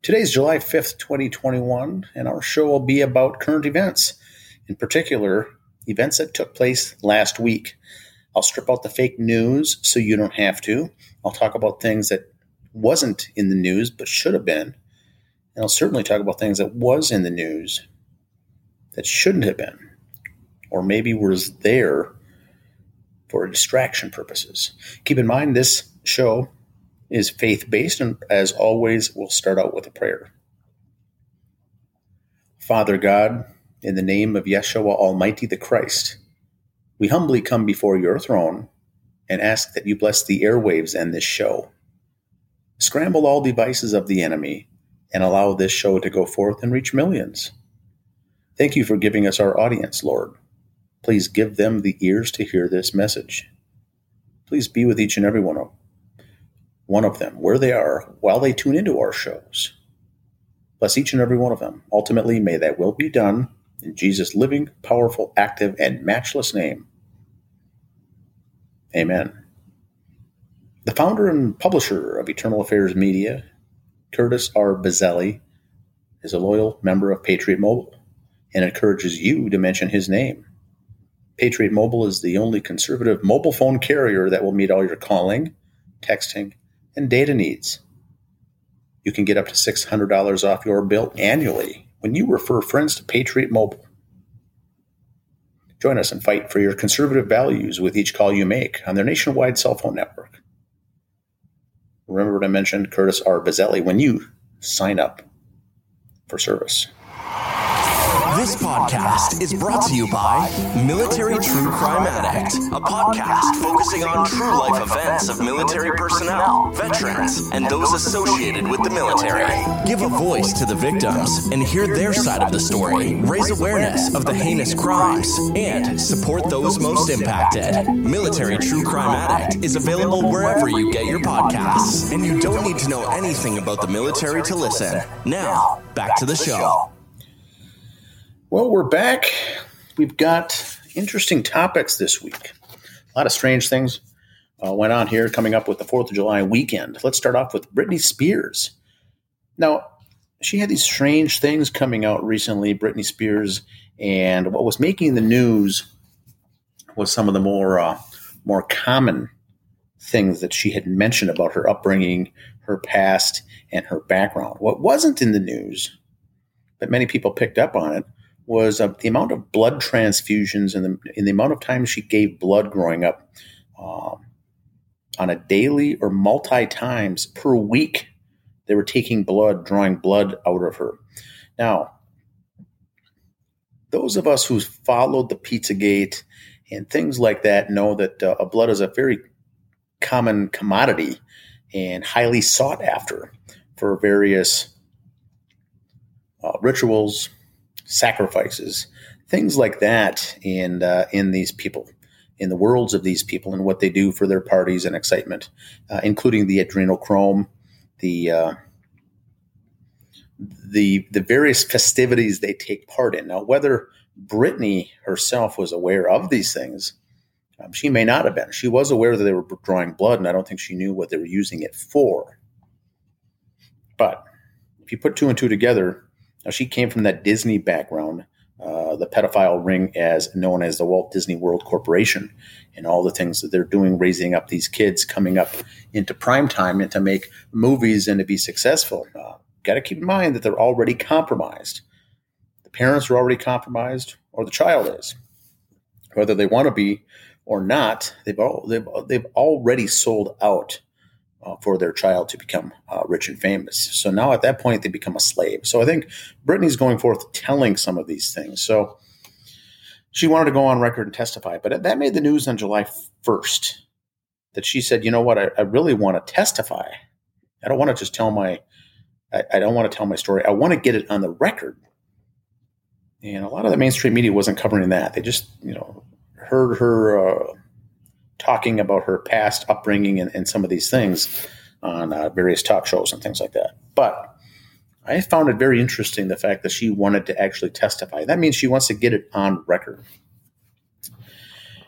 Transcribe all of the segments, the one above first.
Today's July 5th, 2021, and our show will be about current events, in particular, events that took place last week. I'll strip out the fake news so you don't have to. I'll talk about things that wasn't in the news but should have been. And I'll certainly talk about things that was in the news that shouldn't have been or maybe was there for distraction purposes. Keep in mind, this show is faith based, and as always, we'll start out with a prayer. Father God, in the name of Yeshua Almighty the Christ, we humbly come before your throne and ask that you bless the airwaves and this show. Scramble all devices of the enemy and allow this show to go forth and reach millions. Thank you for giving us our audience, Lord. Please give them the ears to hear this message. Please be with each and every one of, one of them where they are while they tune into our shows. Bless each and every one of them. Ultimately, may that will be done in Jesus' living, powerful, active, and matchless name. Amen. The founder and publisher of Eternal Affairs Media, Curtis R. Bazzelli, is a loyal member of Patriot Mobile and encourages you to mention his name. Patriot Mobile is the only conservative mobile phone carrier that will meet all your calling, texting, and data needs. You can get up to $600 off your bill annually when you refer friends to Patriot Mobile. Join us and fight for your conservative values with each call you make on their nationwide cell phone network. Remember to mention Curtis R. Bazzelli when you sign up for service. This podcast is brought to you by Military True Crime Addict, a podcast focusing on true life events of military personnel, veterans, and those associated with the military. Give a voice to the victims and hear their side of the story, raise awareness of the heinous crimes, and support those most impacted. Military True Crime Addict is available wherever you get your podcasts, and you don't need to know anything about the military to listen. Now, back to the show. Well, we're back. We've got interesting topics this week. A lot of strange things uh, went on here coming up with the 4th of July weekend. Let's start off with Britney Spears. Now, she had these strange things coming out recently, Britney Spears, and what was making the news was some of the more uh, more common things that she had mentioned about her upbringing, her past, and her background. What wasn't in the news, but many people picked up on it, was uh, the amount of blood transfusions and the, in the amount of time she gave blood growing up um, on a daily or multi times per week. They were taking blood, drawing blood out of her. Now, those of us who followed the Pizzagate and things like that know that uh, blood is a very common commodity and highly sought after for various uh, rituals, sacrifices, things like that in uh, in these people, in the worlds of these people, and what they do for their parties and excitement, uh, including the adrenochrome, the uh, the the various festivities they take part in. Now, whether Britney herself was aware of these things, um, she may not have been. She was aware that they were drawing blood, and I don't think she knew what they were using it for. But if you put two and two together, now, she came from that Disney background, uh, the pedophile ring as known as the Walt Disney World Corporation, and all the things that they're doing, raising up these kids coming up into prime time and to make movies and to be successful. Uh, Got to keep in mind that they're already compromised. The parents are already compromised, or the child is. Whether they want to be or not, they've all, they've, they've already sold out uh, for their child to become uh, rich and famous. So now at that point, they become a slave. So I think Britney's going forth telling some of these things. So she wanted to go on record and testify, but that made the news on July 1st that she said, you know what, I, I really want to testify. I don't want to just tell my I, I don't want to tell my story. I want to get it on the record. And a lot of the mainstream media wasn't covering that. They just, you know, heard her uh, talking about her past upbringing and, and some of these things on uh, various talk shows and things like that. But I found it very interesting the fact that she wanted to actually testify. That means she wants to get it on record.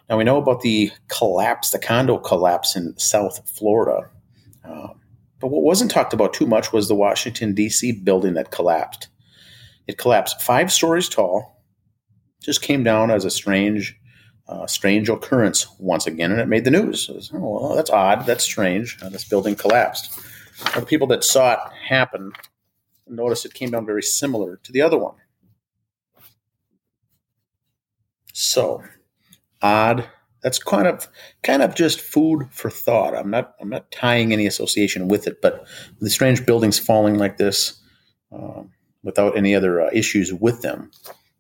Now we know about the collapse, the condo collapse in South Florida. Um, but what wasn't talked about too much was the Washington, D.C. building that collapsed. It collapsed five stories tall, just came down as a strange, uh, strange occurrence once again, and it made the news. Was, oh, well, that's odd. That's strange. Uh, this building collapsed. the people that saw it happen noticed it came down very similar to the other one. So, odd. That's kind of kind of just food for thought. I'm not I'm not tying any association with it, but the strange buildings falling like this um, without any other uh, issues with them.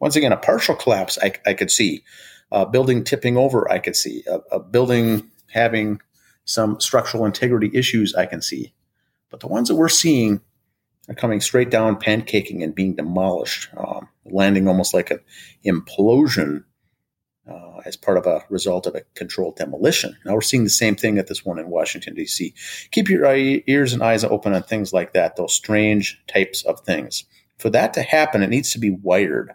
Once again, a partial collapse I, I could see. A building tipping over, I could see. A, a building having some structural integrity issues, I can see. But the ones that we're seeing are coming straight down, pancaking, and being demolished, um, landing almost like an implosion uh, as part of a result of a controlled demolition. Now we're seeing the same thing at this one in Washington, D.C. Keep your ears and eyes open on things like that, those strange types of things. For that to happen, it needs to be wired.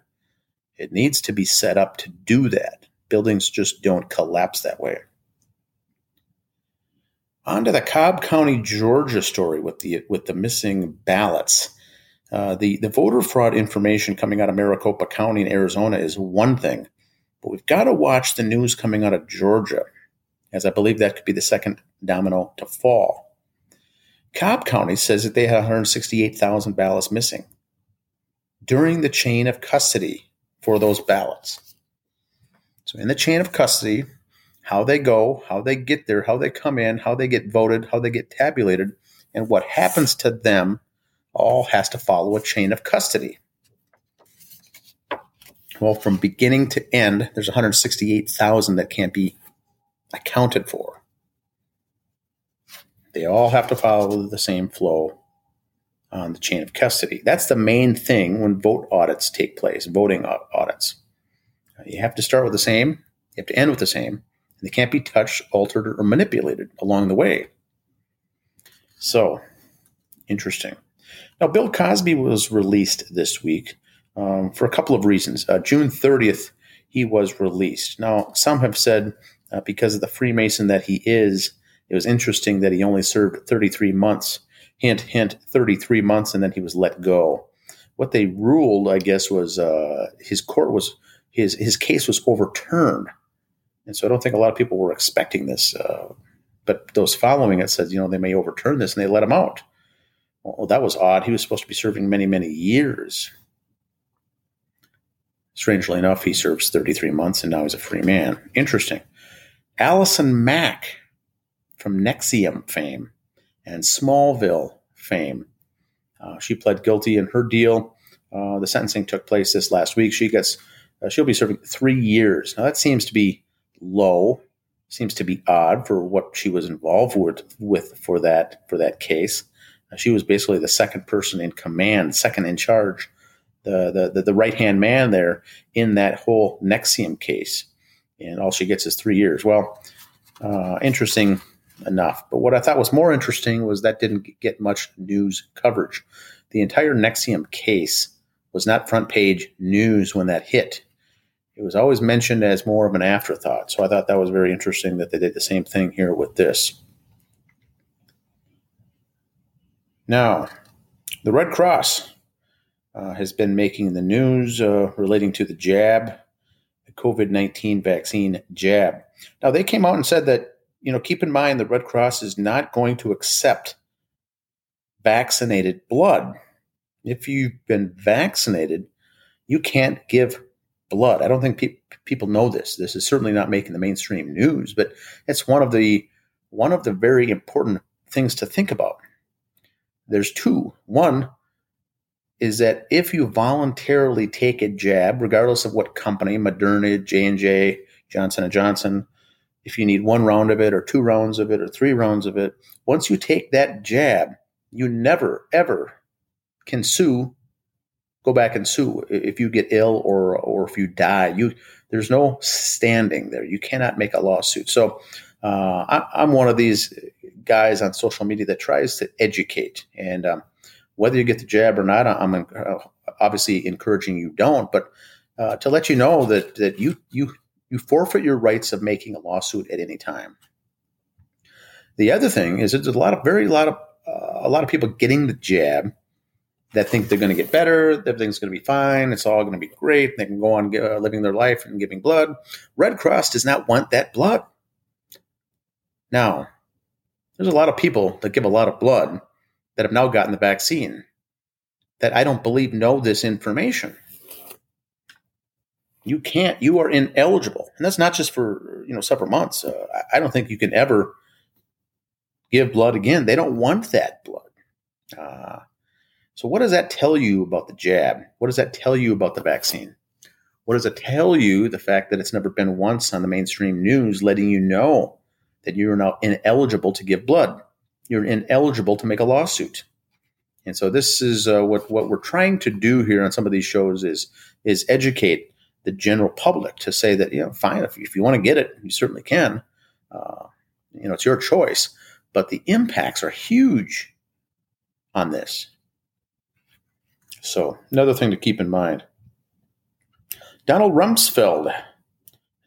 It needs to be set up to do that. Buildings just don't collapse that way. On to the Cobb County, Georgia story with the with the missing ballots. Uh, the the voter fraud information coming out of Maricopa County in Arizona is one thing, but we've got to watch the news coming out of Georgia, as I believe that could be the second domino to fall. Cobb County says that they had 168,000 ballots missing during the chain of custody for those ballots. So, in the chain of custody, how they go, how they get there, how they come in, how they get voted, how they get tabulated, and what happens to them all has to follow a chain of custody. Well, from beginning to end, there's 168,000 that can't be accounted for. They all have to follow the same flow on the chain of custody. That's the main thing when vote audits take place, voting audits. You have to start with the same, you have to end with the same, and they can't be touched, altered, or manipulated along the way. So, interesting. Now, Bill Cosby was released this week um, for a couple of reasons. Uh, June 30th, he was released. Now, some have said uh, because of the Freemason that he is, it was interesting that he only served 33 months. Hint, hint, 33 months, and then he was let go. What they ruled, I guess, was uh, his court was his his case was overturned and so I don't think a lot of people were expecting this. Uh, but those following it said, you know, they may overturn this, and they let him out. Well, that was odd. He was supposed to be serving many, many years. Strangely enough, he serves 33 months and now he's a free man. Interesting. Allison Mack from NXIVM fame and Smallville fame. Uh, she pled guilty in her deal. Uh, the sentencing took place this last week. She gets, uh, she'll be serving three years. Now that seems to be low. Seems to be odd for what she was involved with, with for that for that case. Uh, she was basically the second person in command, second in charge, the the, the, the right hand man there in that whole NXIVM case, and all she gets is three years. Well, uh, interesting enough. But what I thought was more interesting was that didn't get much news coverage. The entire NXIVM case was not front page news when that hit it was always mentioned as more of an afterthought. So I thought that was very interesting that they did the same thing here with this. Now, the Red Cross uh, has been making the news uh, relating to the jab, the COVID 19 vaccine jab. Now, they came out and said that, you know, keep in mind the Red Cross is not going to accept vaccinated blood. If you've been vaccinated, you can't give blood. I don't think pe- people know this. This is certainly not making the mainstream news, but it's one of the one of the very important things to think about. There's two. One is that if you voluntarily take a jab, regardless of what company, Moderna, J and J, Johnson and Johnson, if you need one round of it or two rounds of it or three rounds of it, once you take that jab, you never ever can sue, go back and sue if you get ill or or if you die. You there's no standing there. You cannot make a lawsuit. So uh, I, am one of these guys on social media that tries to educate. And um, whether you get the jab or not, I'm uh, obviously encouraging you don't. But uh, to let you know that that you you you forfeit your rights of making a lawsuit at any time. The other thing is there's a lot of very lot of uh, a lot of people getting the jab that think they're going to get better, everything's going to be fine, it's all going to be great, they can go on uh, living their life and giving blood. Red Cross does not want that blood. Now, there's a lot of people that give a lot of blood that have now gotten the vaccine that I don't believe know this information. You can't, you are ineligible. And that's not just for, you know, several months. Uh, I don't think you can ever give blood again. They don't want that blood. Uh, so, what does that tell you about the jab? What does that tell you about the vaccine? What does it tell you the fact that it's never been once on the mainstream news letting you know that you're now ineligible to give blood? You're ineligible to make a lawsuit. And so this is uh, what what we're trying to do here on some of these shows is is educate the general public to say that you know fine if, if you want to get it you certainly can uh, you know it's your choice but the impacts are huge on this so, another thing to keep in mind Donald Rumsfeld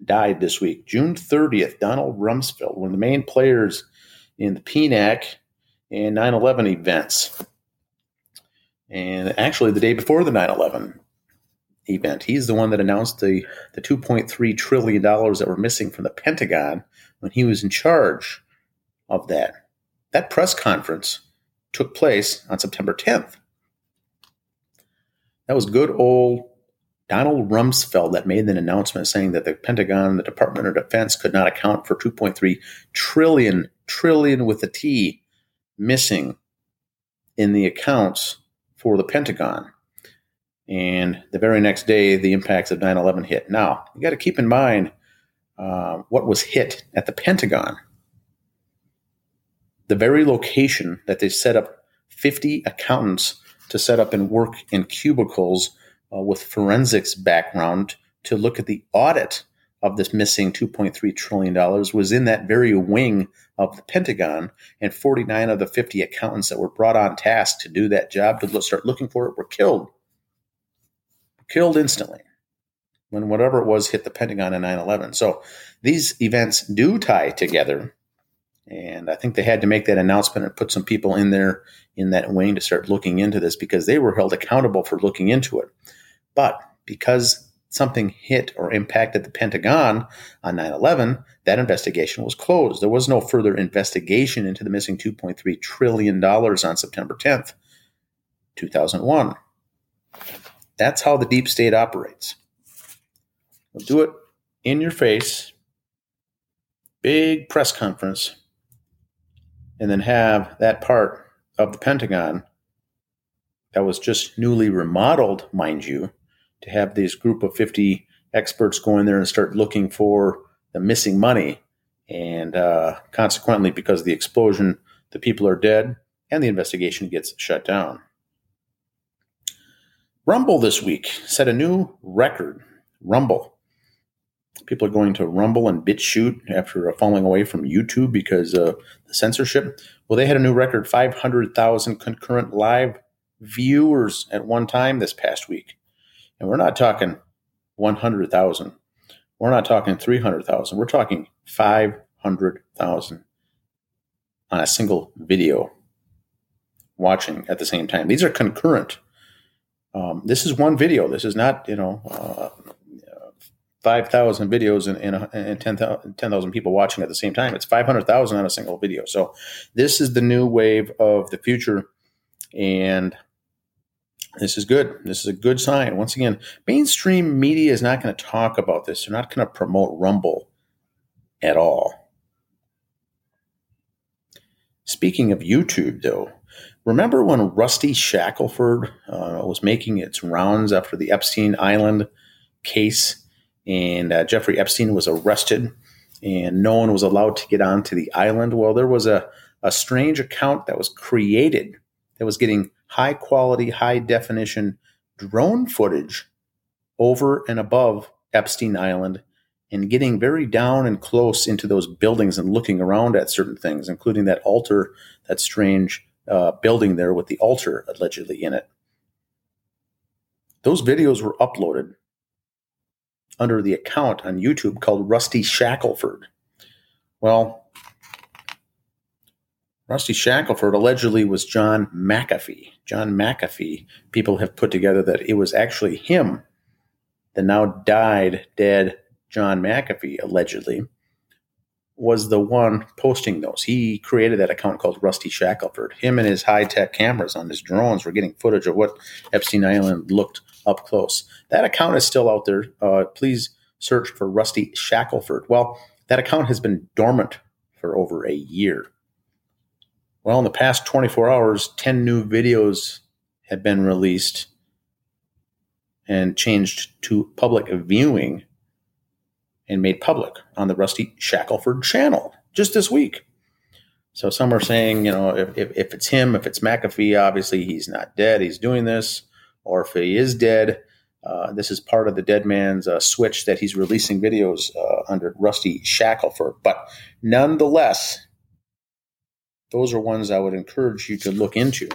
died this week, June 30th. Donald Rumsfeld, one of the main players in the PNAC and 9 11 events. And actually, the day before the 9 11 event, he's the one that announced the, the $2.3 trillion that were missing from the Pentagon when he was in charge of that. That press conference took place on September 10th. That was good old Donald Rumsfeld that made an announcement saying that the Pentagon, the Department of Defense, could not account for 2.3 trillion, trillion with a T, missing in the accounts for the Pentagon. And the very next day, the impacts of 9 11 hit. Now, you got to keep in mind uh, what was hit at the Pentagon. The very location that they set up 50 accountants to set up and work in cubicles uh, with forensics background to look at the audit of this missing $2.3 trillion was in that very wing of the Pentagon. And 49 of the 50 accountants that were brought on task to do that job to start looking for it were killed. Killed instantly when whatever it was hit the Pentagon in 9 11. So these events do tie together. And I think they had to make that announcement and put some people in there in that wing to start looking into this because they were held accountable for looking into it. But because something hit or impacted the Pentagon on 9 11, that investigation was closed. There was no further investigation into the missing $2.3 trillion on September 10th, 2001. That's how the deep state operates. They'll do it in your face, big press conference, and then have that part of the Pentagon that was just newly remodeled, mind you, to have this group of 50 experts go in there and start looking for the missing money. And uh, consequently, because of the explosion, the people are dead and the investigation gets shut down. Rumble this week set a new record. Rumble. People are going to Rumble and BitChute after falling away from YouTube because of the censorship. Well, they had a new record 500,000 concurrent live viewers at one time this past week. And we're not talking 100,000. We're not talking 300,000. We're talking 500,000 on a single video watching at the same time. These are concurrent. Um, this is one video. This is not, you know, uh, 5,000 videos and, and, and 10,000 10, people watching at the same time. It's 500,000 on a single video. So this is the new wave of the future. And this is good. This is a good sign. Once again, mainstream media is not going to talk about this. They're not going to promote Rumble at all. Speaking of YouTube, though, remember when Rusty Shackelford uh, was making its rounds after the Epstein Island case? and uh, Jeffrey Epstein was arrested, and no one was allowed to get onto the island. Well, there was a, a strange account that was created that was getting high quality, high definition drone footage over and above Epstein Island and getting very down and close into those buildings and looking around at certain things, including that altar, that strange uh, building there with the altar allegedly in it. Those videos were uploaded under the account on YouTube called Rusty Shackelford. Well, Rusty Shackelford allegedly was John McAfee. John McAfee, people have put together that it was actually him, the now died, dead John McAfee, allegedly, was the one posting those. He created that account called Rusty Shackelford. Him and his high tech cameras on his drones were getting footage of what Epstein Island looked up close. That account is still out there. Uh, please search for Rusty Shackelford. Well, that account has been dormant for over a year. Well, in the past 24 hours, 10 new videos have been released and changed to public viewing and made public on the Rusty Shackelford channel just this week. So some are saying, you know, if, if, if, it's him, if it's McAfee, obviously he's not dead, he's doing this. Or if he is dead, uh, this is part of the dead man's uh, switch that he's releasing videos uh, under Rusty Shackelford. But nonetheless, those are ones I would encourage you to look into,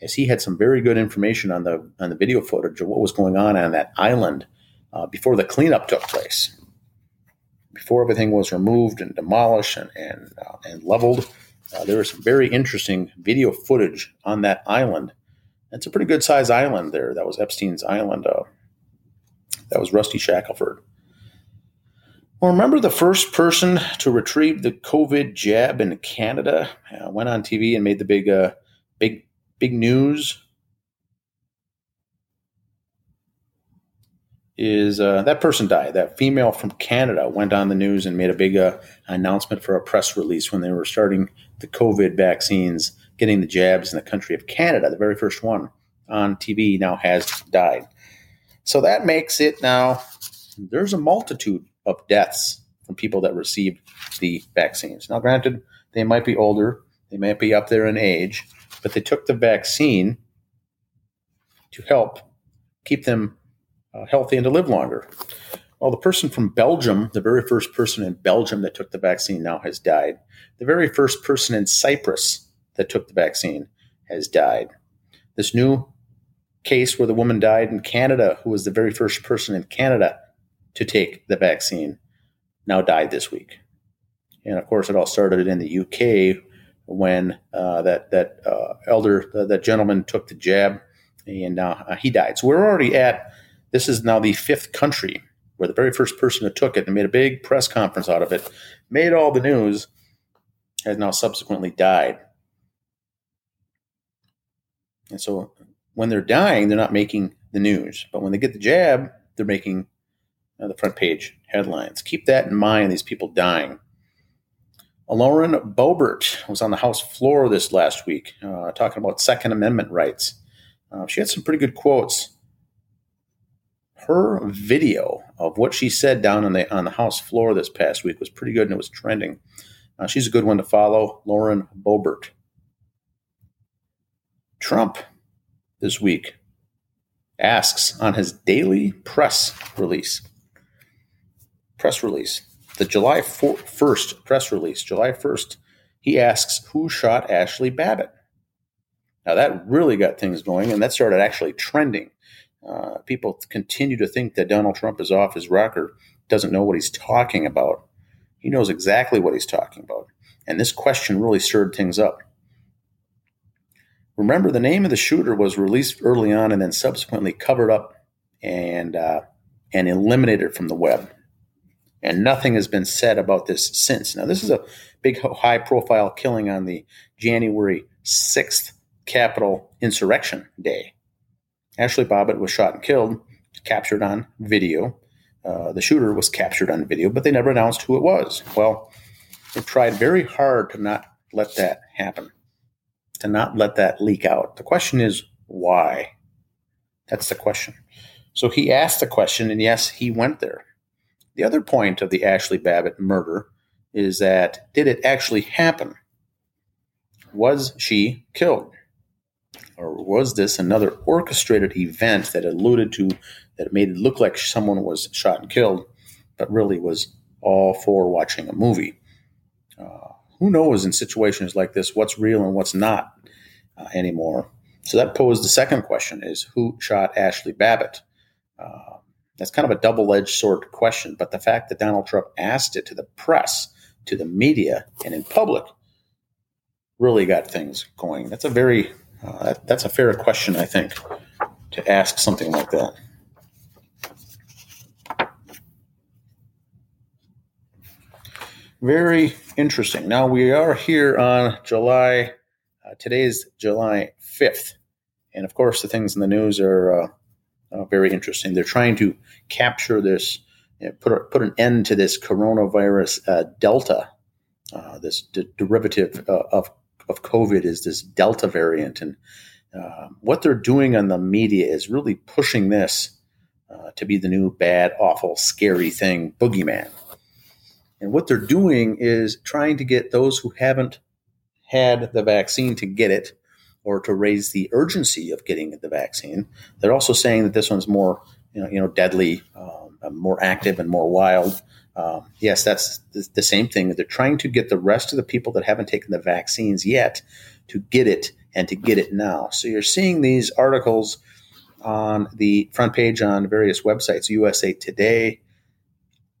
as he had some very good information on the on the video footage of what was going on on that island uh, before the cleanup took place before everything was removed and demolished and and, uh, and leveled. Uh, there was some very interesting video footage on that island. It's a pretty good sized island there. That was Epstein's island. Uh, that was Rusty Shackelford. Well, remember the first person to retrieve the COVID jab in Canada? Uh, went on TV and made the big, uh, big, big news is uh, that person died. That female from Canada went on the news and made a big uh, announcement for a press release when they were starting the COVID vaccines, getting the jabs in the country of Canada. The very first one on TV now has died. So that makes it now, there's a multitude of deaths from people that received the vaccines. Now, granted, they might be older, they might be up there in age, but they took the vaccine to help keep them uh, healthy and to live longer. Well, the person from Belgium, the very first person in Belgium that took the vaccine now has died. The very first person in Cyprus that took the vaccine has died. This new case where the woman died in Canada, who was the very first person in Canada to take the vaccine, now died this week. And of course, it all started in the UK when uh, that that uh, elder, uh, that gentleman, took the jab, and uh, he died. So we're already at this is now the fifth country where the very first person who took it and made a big press conference out of it, made all the news, has now subsequently died. And so when they're dying, they're not making the news. But when they get the jab, they're making uh, the front page headlines. Keep that in mind, these people dying. Lauren Boebert was on the House floor this last week uh, talking about Second Amendment rights. Uh, she had some pretty good quotes her video of what she said down on the on the House floor this past week was pretty good and it was trending. Uh, she's a good one to follow, Lauren Boebert. Trump this week asks on his daily press release, press release, the July 1st press release, July 1st, he asks who shot Ashli Babbitt. Now that really got things going, and that started actually trending. Uh, people continue to think that Donald Trump is off his rocker, doesn't know what he's talking about. He knows exactly what he's talking about. And this question really stirred things up. Remember, the name of the shooter was released early on and then subsequently covered up and uh, and eliminated from the web. And nothing has been said about this since. Now, this is a big, high profile killing on the January 6th Capitol Insurrection Day. Ashli Babbitt was shot and killed, captured on video. Uh, the shooter was captured on video, but they never announced who it was. Well, they tried very hard to not let that happen, to not let that leak out. The question is why? That's the question. So he asked the question, and yes, he went there. The other point of the Ashli Babbitt murder is that did it actually happen? Was she killed? Or was this another orchestrated event that alluded to that made it look like someone was shot and killed, but really was all for watching a movie? Uh, who knows in situations like this what's real and what's not uh, anymore? So that posed the second question: Is who shot Ashli Babbitt? Uh, that's kind of a double-edged sword question, but the fact that Donald Trump asked it to the press, to the media, and in public really got things going. That's a very uh, that's a fair question, I think, to ask something like that. Very interesting. Now we are here on July. Uh, today is July fifth, and of course, the things in the news are uh, uh, very interesting. They're trying to capture this, you know, put a, put an end to this coronavirus uh, Delta, uh, this d- derivative of of COVID is this Delta variant, and uh, what they're doing on the media is really pushing this uh, to be the new bad, awful, scary thing, boogeyman. And what they're doing is trying to get those who haven't had the vaccine to get it or to raise the urgency of getting the vaccine. They're also saying that this one's more, you know, you know deadly, um, more active, and more wild. Um, yes, that's the, same thing. They're trying to get the rest of the people that haven't taken the vaccines yet to get it and to get it now. So you're seeing these articles on the front page on various websites. USA Today,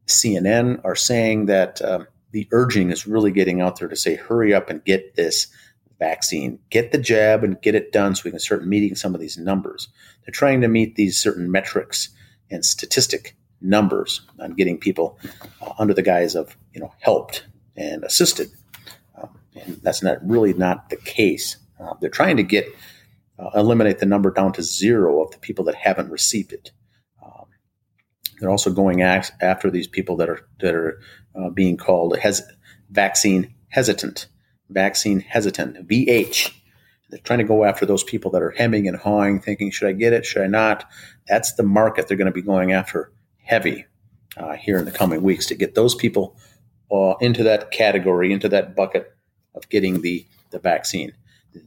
CNN are saying that um, the urging is really getting out there to say, hurry up and get this vaccine, get the jab and get it done so we can start meeting some of these numbers. They're trying to meet these certain metrics and statistic numbers on getting people uh, under the guise of you know helped and assisted, um, and that's not really not the case. Uh, they're trying to get uh, eliminate the number down to zero of the people that haven't received it. Um, they're also going after these people that are that are uh, being called hes- vaccine hesitant, vaccine hesitant (VH). They're trying to go after those people that are hemming and hawing, thinking, should I get it? Should I not? That's the market they're going to be going after heavy uh, here in the coming weeks to get those people uh, into that category, into that bucket of getting the, the vaccine.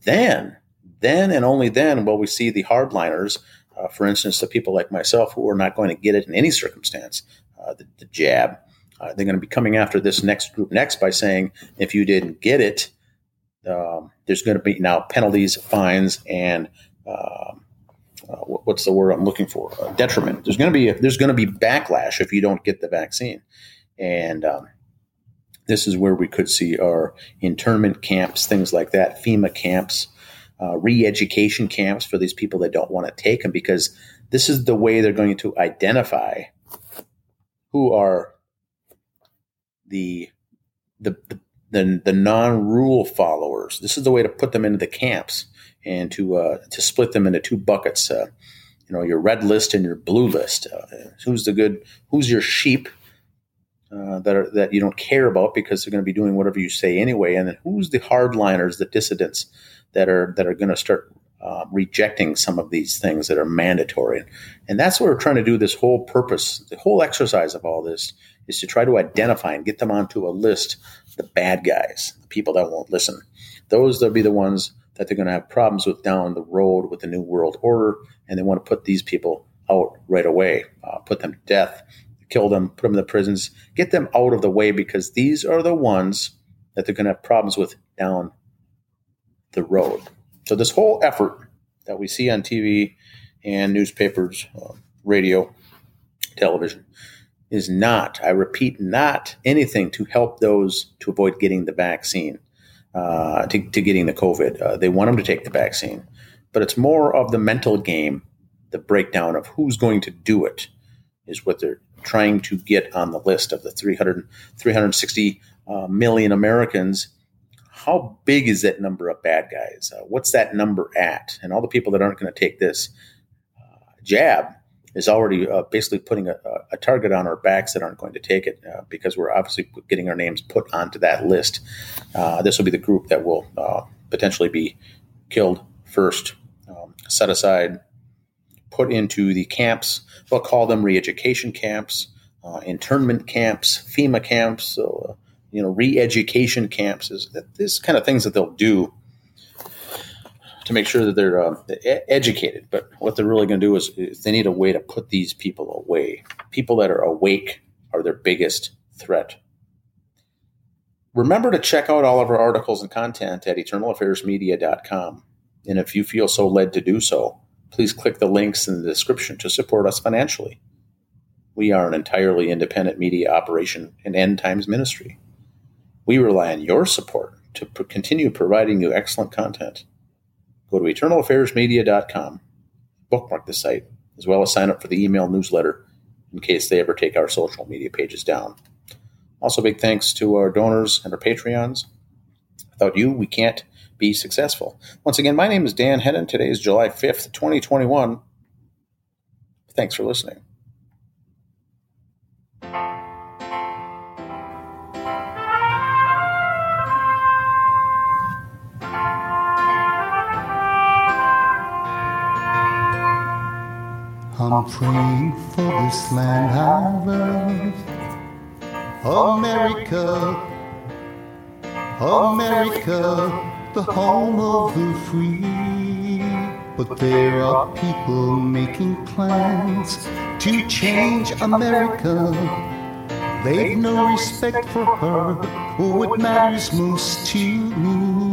Then, then and only then will we see the hardliners, uh, for instance, the people like myself who are not going to get it in any circumstance, uh, the, the, jab. Uh, they're going to be coming after this next group next by saying, if you didn't get it, um, there's going to be now penalties, fines, and um, uh, what's the word I'm looking for? Uh, detriment. There's going to be there's going to be backlash if you don't get the vaccine, and um, this is where we could see our internment camps, things like that, FEMA camps, uh, re-education camps for these people that don't want to take them because this is the way they're going to identify who are the the the, the, non-rule followers. This is the way to put them into the camps and to uh, to split them into two buckets. Uh, you know, your red list and your blue list. Uh, who's the good? Who's your sheep uh, that are that you don't care about because they're going to be doing whatever you say anyway? And then who's the hardliners, the dissidents that are that are going to start uh, rejecting some of these things that are mandatory. And that's what we're trying to do. This whole purpose, the whole exercise of all this is to try to identify and get them onto a list, the bad guys, the people that won't listen. Those will be the ones that they're going to have problems with down the road with the New World Order, and they want to put these people out right away, uh, put them to death, kill them, put them in the prisons, get them out of the way because these are the ones that they're going to have problems with down the road. So, this whole effort that we see on TV and newspapers, uh, radio, television, is not, I repeat, not anything to help those to avoid getting the vaccine uh, to, to, getting the COVID. Uh, they want them to take the vaccine, but it's more of the mental game, the breakdown of who's going to do it is what they're trying to get on the list of the 300, 360 uh, million Americans. How big is that number of bad guys? Uh, what's that number at? And all the people that aren't going to take this uh, jab is already uh, basically putting a, a, target on our backs that aren't going to take it uh, because we're obviously getting our names put onto that list. Uh, this will be the group that will uh, potentially be killed first, um, set aside, put into the camps. We'll call them re-education camps, uh, internment camps, FEMA camps, so, uh, you know, re-education camps. Is this kind of things that they'll do to make sure that they're uh, educated. But what they're really going to do is, is they need a way to put these people away. People that are awake are their biggest threat. Remember to check out all of our articles and content at eternalaffairsmedia.com. And if you feel so led to do so, please click the links in the description to support us financially. We are an entirely independent media operation and end times ministry. We rely on your support to p- continue providing you excellent content. Go to eternalaffairsmedia.com, bookmark the site, as well as sign up for the email newsletter in case they ever take our social media pages down. Also, big thanks to our donors and our Patreons. Without you, we can't be successful. Once again, my name is Dan Hedden. Today is July 5th, 2021. Thanks for listening. I'm praying for this land I love, America, America, the home of the free. But there are people making plans to change America. They've no respect for her or what matters most to me.